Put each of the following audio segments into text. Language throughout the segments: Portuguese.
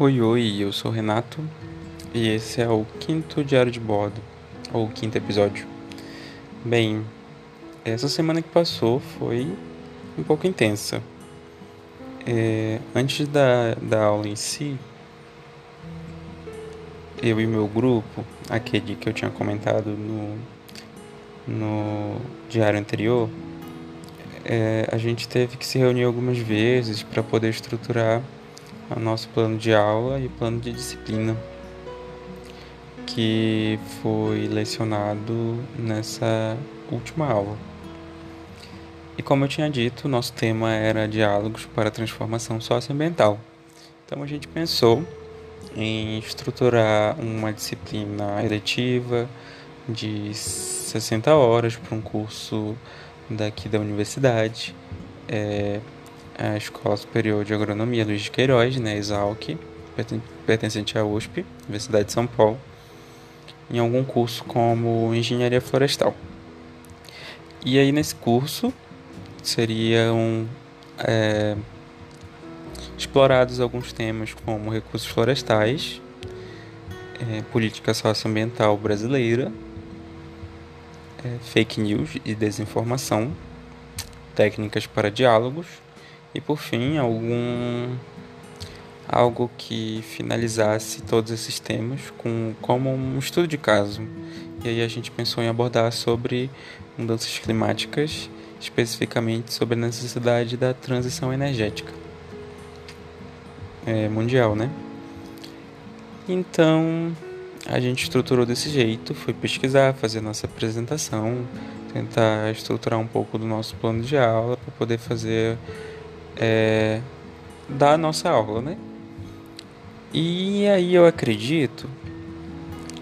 Oi, oi, eu sou Renato e esse é o quinto diário de bordo, ou o quinto episódio. Bem, essa semana que passou foi um pouco intensa. É, antes da, da aula em si, eu e meu grupo, aquele que eu tinha comentado no, no diário anterior, é, a gente teve que se reunir algumas vezes para poder estruturar o nosso plano de aula e plano de disciplina que foi lecionado nessa última aula. E como eu tinha dito, nosso tema era diálogos para transformação socioambiental. Então a gente pensou em estruturar uma disciplina eletiva de 60 horas para um curso daqui da universidade. É, a Escola Superior de Agronomia Luiz de Queiroz, né, Exalc, pertencente à USP, Universidade de São Paulo, em algum curso como Engenharia Florestal. E aí nesse curso seriam é, explorados alguns temas como recursos florestais, é, política socioambiental brasileira, é, fake news e desinformação, técnicas para diálogos e por fim, algum algo que finalizasse todos esses temas com como um estudo de caso. E aí a gente pensou em abordar sobre mudanças climáticas, especificamente sobre a necessidade da transição energética é, mundial, né? Então a gente estruturou desse jeito, foi pesquisar, fazer nossa apresentação, tentar estruturar um pouco do nosso plano de aula para poder fazer é, da nossa aula, né? E aí eu acredito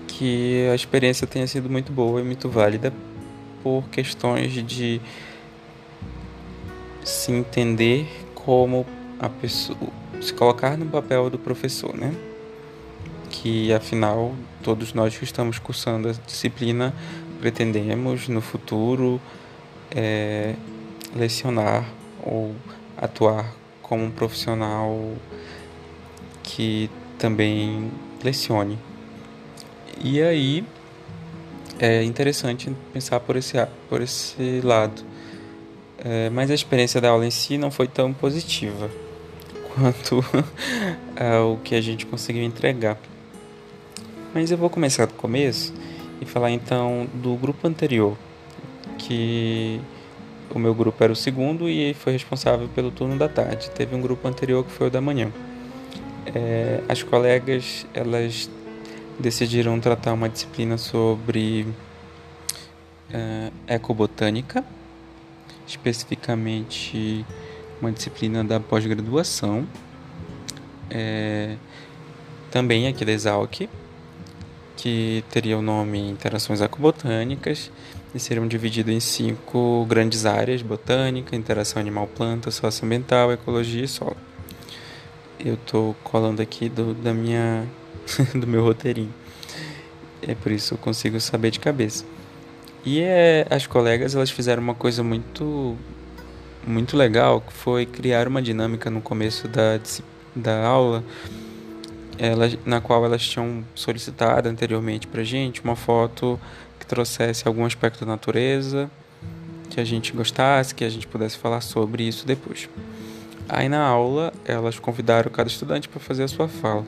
que a experiência tenha sido muito boa e muito válida por questões de se entender como a pessoa se colocar no papel do professor, né? Que afinal todos nós que estamos cursando a disciplina pretendemos no futuro é, lecionar ou atuar como um profissional que também lecione. E aí é interessante pensar por esse, por esse lado. É, mas a experiência da aula em si não foi tão positiva quanto o que a gente conseguiu entregar. Mas eu vou começar do começo e falar então do grupo anterior, que o meu grupo era o segundo e foi responsável pelo turno da tarde. Teve um grupo anterior que foi o da manhã. É, as colegas elas decidiram tratar uma disciplina sobre é, ecobotânica, especificamente uma disciplina da pós-graduação, é, também aqui da Exalc, que teria o nome Interações Ecobotânicas e seriam divididos em cinco grandes áreas: botânica, interação animal-planta, socioambiental, ecologia e solo. Eu estou colando aqui do, da minha, do meu roteirinho. É por isso eu consigo saber de cabeça. E é, as colegas elas fizeram uma coisa muito muito legal, que foi criar uma dinâmica no começo da, da aula, na qual elas tinham solicitado anteriormente para gente uma foto que trouxesse algum aspecto da natureza que a gente gostasse, que a gente pudesse falar sobre isso depois. Aí na aula, elas convidaram cada estudante para fazer a sua fala.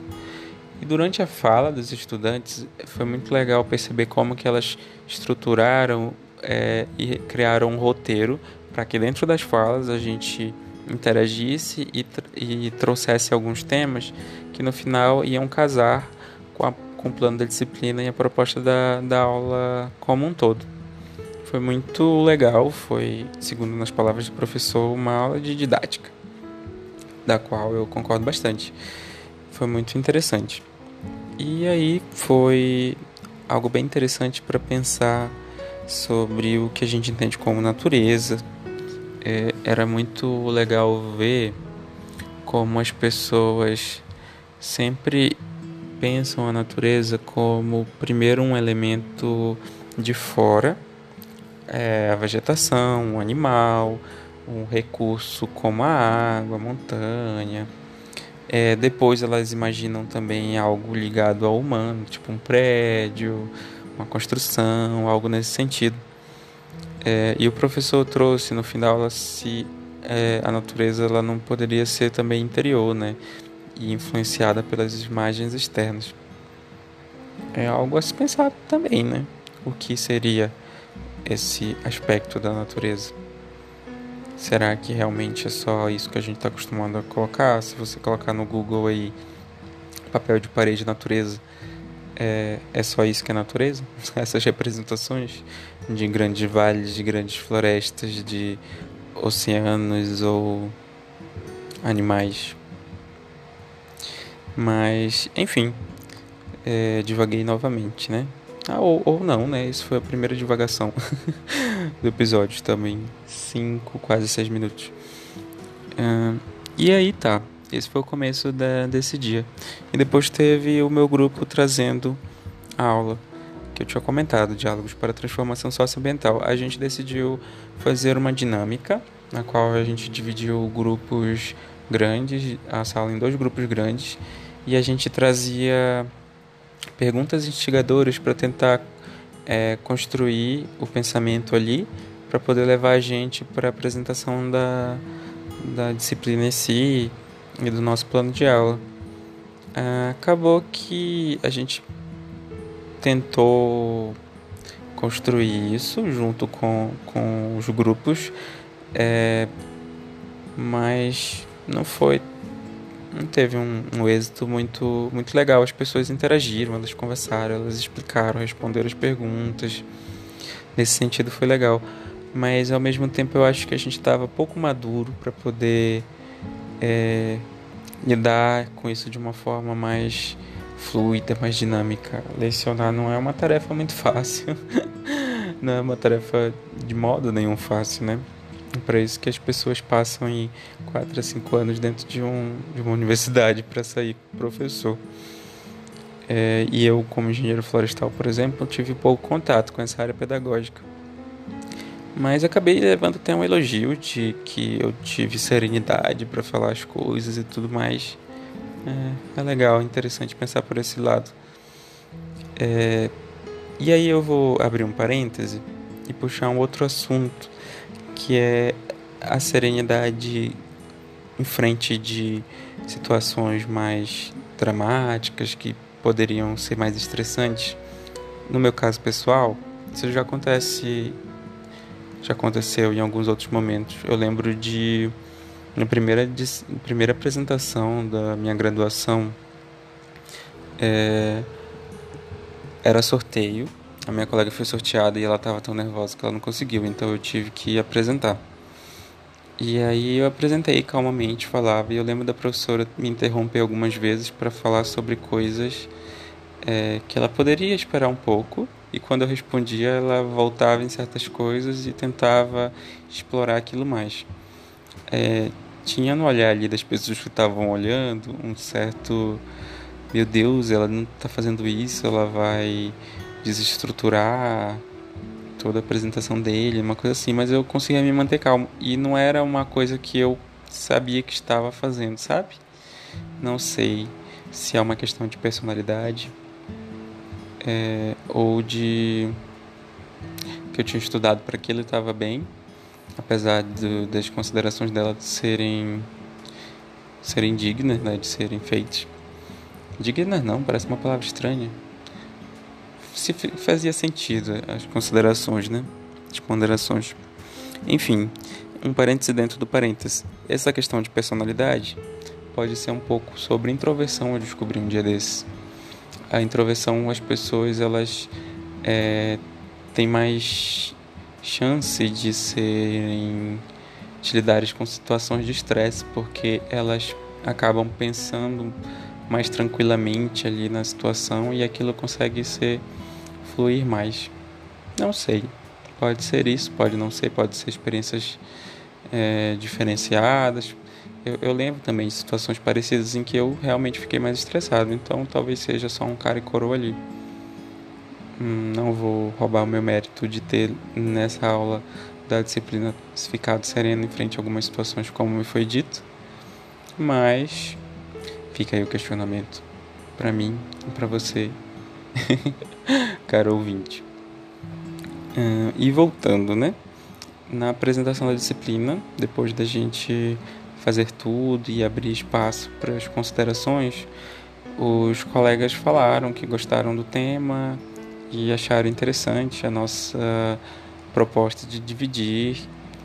E durante a fala dos estudantes, foi muito legal perceber como que elas estruturaram é, e criaram um roteiro para que dentro das falas a gente interagisse e, e trouxesse alguns temas que no final iam casar com a com o plano da disciplina e a proposta da, da aula como um todo. Foi muito legal, foi, segundo nas palavras do professor, uma aula de didática, da qual eu concordo bastante. Foi muito interessante. E aí foi algo bem interessante para pensar sobre o que a gente entende como natureza. É, era muito legal ver como as pessoas sempre pensam a natureza como primeiro um elemento de fora, é, a vegetação, o animal, um recurso como a água, a montanha, É, depois elas imaginam também algo ligado ao humano, tipo um prédio, uma construção, algo nesse sentido. É, e o professor trouxe no final se é, a natureza ela não poderia ser também interior, né? E influenciada pelas imagens externas. É algo a se pensar também, né? O que seria esse aspecto da natureza? Será que realmente é só isso que a gente está acostumado a colocar? Se você colocar no Google aí papel de parede natureza, é, é só isso que é natureza? Essas representações de grandes vales, de grandes florestas, de oceanos ou animais. Mas, enfim, é, divaguei novamente, né? Ah, ou, ou não, né? Isso foi a primeira divagação do episódio também. Cinco, quase seis minutos. Uh, e aí tá. Esse foi o começo da, desse dia. E depois teve o meu grupo trazendo a aula que eu tinha comentado, Diálogos para a Transformação Socioambiental. A gente decidiu fazer uma dinâmica na qual a gente dividiu grupos grandes, a sala em dois grupos grandes, e a gente trazia perguntas instigadoras para tentar é, construir o pensamento ali, para poder levar a gente para a apresentação da, da disciplina em si e do nosso plano de aula. Ah, acabou que a gente tentou construir isso junto com, com os grupos, é, mas não foi não teve um, um, êxito muito, muito legal. As pessoas interagiram, elas conversaram, elas explicaram, responderam as perguntas. Nesse sentido foi legal. Mas ao mesmo tempo eu acho que a gente estava pouco maduro para poder é, lidar com isso de uma forma mais fluida, mais dinâmica. Lecionar não é uma tarefa muito fácil. não é uma tarefa de modo nenhum fácil, né? Para isso que as pessoas passam em 4 a 5 anos dentro de, um, de uma universidade para sair professor. É, e eu, como engenheiro florestal, por exemplo, tive pouco contato com essa área pedagógica. Mas acabei levando até um elogio de que eu tive serenidade para falar as coisas e tudo mais. É, é legal, interessante pensar por esse lado. É, e aí eu vou abrir um parêntese e puxar um outro assunto que é a serenidade em frente de situações mais dramáticas que poderiam ser mais estressantes. No meu caso pessoal, isso já acontece já aconteceu em alguns outros momentos. Eu lembro de na primeira primeira apresentação da minha graduação é, era sorteio a minha colega foi sorteada e ela estava tão nervosa que ela não conseguiu, então eu tive que apresentar. E aí eu apresentei calmamente, falava, e eu lembro da professora me interromper algumas vezes para falar sobre coisas é, que ela poderia esperar um pouco, e quando eu respondia, ela voltava em certas coisas e tentava explorar aquilo mais. É, tinha no olhar ali das pessoas que estavam olhando um certo. Meu Deus, ela não está fazendo isso, ela vai desestruturar toda a apresentação dele, uma coisa assim, mas eu conseguia me manter calmo e não era uma coisa que eu sabia que estava fazendo, sabe? Não sei se é uma questão de personalidade é, ou de que eu tinha estudado para aquilo e estava bem, apesar do, das considerações dela de serem serem dignas, né, de serem feitas. Dignas não, parece uma palavra estranha se fazia sentido as considerações, né? As ponderações. Enfim, um parêntese dentro do parêntese. Essa questão de personalidade pode ser um pouco sobre introversão, eu descobri um dia desses. A introversão, as pessoas, elas é, têm mais chance de serem de lidarem com situações de estresse, porque elas acabam pensando mais tranquilamente ali na situação e aquilo consegue ser fluir mais. Não sei. Pode ser isso, pode não ser, pode ser experiências é, diferenciadas. Eu, eu, lembro também de situações parecidas em que eu realmente fiquei mais estressado, então talvez seja só um cara e coroa ali. Hum, não vou roubar o meu mérito de ter nessa aula da disciplina ficado sereno em frente a algumas situações, como me foi dito, mas Fica aí o questionamento para mim e para você, caro ouvinte. Uh, e voltando, né? Na apresentação da disciplina, depois da gente fazer tudo e abrir espaço para as considerações, os colegas falaram que gostaram do tema e acharam interessante a nossa proposta de dividir,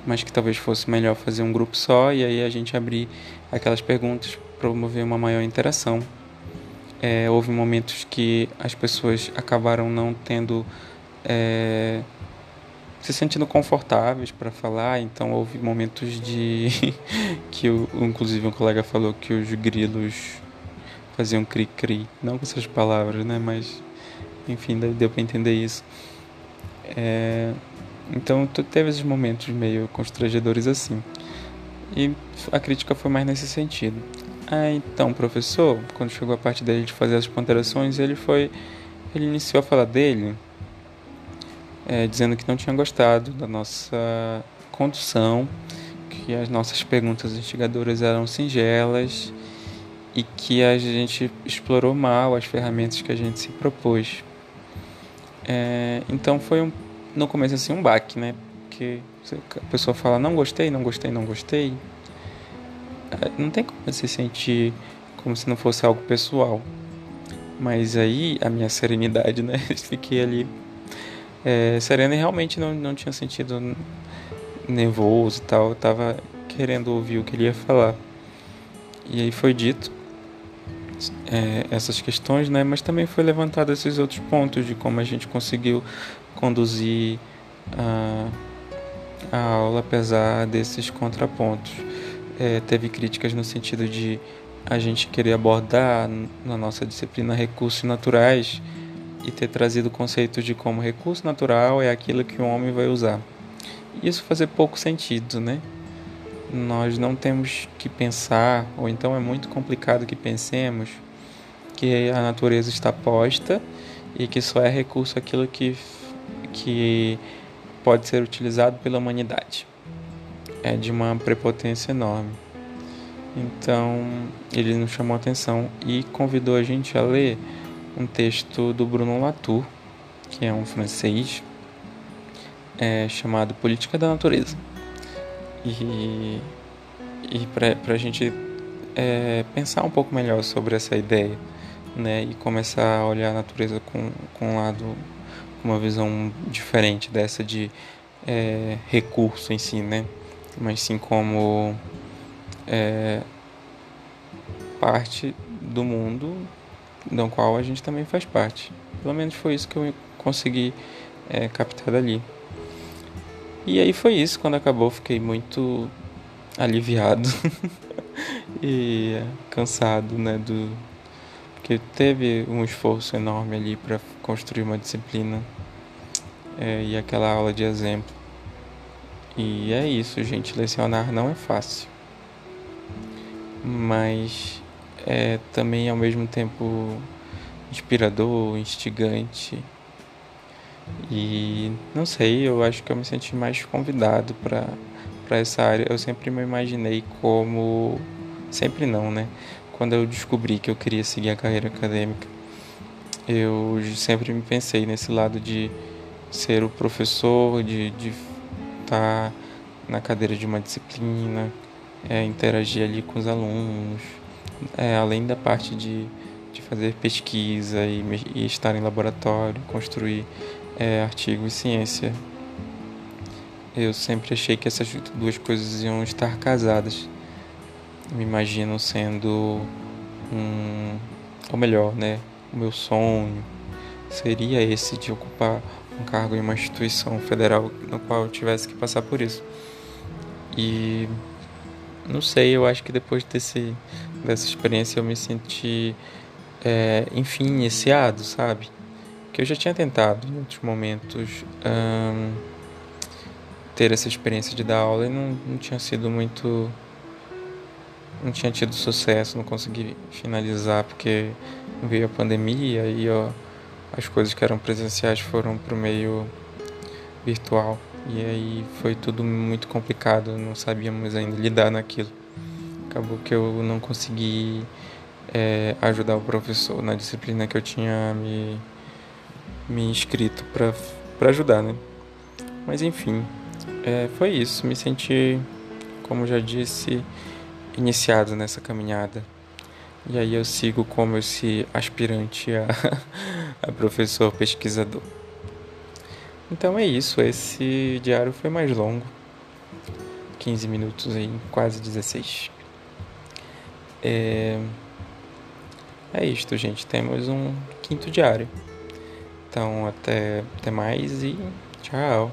mas que talvez fosse melhor fazer um grupo só e aí a gente abrir aquelas perguntas, promover uma maior interação. É, houve momentos que as pessoas acabaram não tendo é, se sentindo confortáveis para falar, então houve momentos de que o, inclusive um colega falou que os grilos faziam cri-cri, não com essas palavras, né, mas enfim, deu para entender isso. É, então teve esses momentos meio constrangedores assim. E a crítica foi mais nesse sentido. Ah, então, professor, quando chegou a parte dele de fazer as ponderações, ele foi ele iniciou a falar dele é, dizendo que não tinha gostado da nossa condução, que as nossas perguntas instigadoras eram singelas e que a gente explorou mal as ferramentas que a gente se propôs. É, então foi um, no começo assim um baque, né? Porque a pessoa fala não gostei, não gostei, não gostei. Não tem como se sentir como se não fosse algo pessoal. Mas aí a minha serenidade, né? Fiquei ali é, Serena realmente não, não tinha sentido nervoso e tal, eu tava querendo ouvir o que ele ia falar. E aí foi dito é, essas questões, né? Mas também foi levantado esses outros pontos de como a gente conseguiu conduzir a, a aula apesar desses contrapontos. É, teve críticas no sentido de a gente querer abordar na nossa disciplina recursos naturais e ter trazido o conceito de como recurso natural é aquilo que o homem vai usar. Isso fazer pouco sentido, né? Nós não temos que pensar, ou então é muito complicado que pensemos que a natureza está posta e que só é recurso aquilo que, que pode ser utilizado pela humanidade. É de uma prepotência enorme. Então, ele nos chamou a atenção e convidou a gente a ler um texto do Bruno Latour, que é um francês, é, chamado Política da Natureza. E, e para a gente é, pensar um pouco melhor sobre essa ideia, né, e começar a olhar a natureza com, com um lado, com uma visão diferente dessa de é, recurso em si, né, mas sim como é, parte do mundo do qual a gente também faz parte. Pelo menos foi isso que eu consegui é, captar dali. E aí foi isso, quando acabou fiquei muito aliviado e é, cansado, né, do porque teve um esforço enorme ali para construir uma disciplina é, e aquela aula de exemplo. E é isso, gente, lecionar não é fácil. Mas é também ao mesmo tempo inspirador, instigante. E não sei, eu acho que eu me senti mais convidado para para essa área. Eu sempre me imaginei como sempre não, né? Quando eu descobri que eu queria seguir a carreira acadêmica, eu sempre me pensei nesse lado de ser o professor, de de tá na cadeira de uma disciplina, é, interagir ali com os alunos, é, além da parte de, de fazer pesquisa e, e estar em laboratório, construir é, artigo e ciência, eu sempre achei que essas duas coisas iam estar casadas. Me imagino sendo um, ou melhor, né, o meu sonho seria esse de ocupar um cargo em uma instituição federal no qual eu tivesse que passar por isso. E não sei, eu acho que depois desse, dessa experiência eu me senti, é, enfim, iniciado, sabe? Que eu já tinha tentado em outros momentos ter essa experiência de dar aula e não, não tinha sido muito. Não tinha tido sucesso, não consegui finalizar porque veio a pandemia e ó, as coisas que eram presenciais foram para o meio virtual. E aí foi tudo muito complicado, não sabíamos ainda lidar naquilo. Acabou que eu não consegui é, ajudar o professor na disciplina que eu tinha me, me inscrito para ajudar, né? Mas enfim, é, foi isso. Me senti, como já disse, iniciado nessa caminhada. E aí eu sigo como esse aspirante a, a professor pesquisador. Então é isso, esse diário foi mais longo. 15 minutos aí, quase 16. É, é isto, gente. Temos um quinto diário. Então até, até mais e tchau.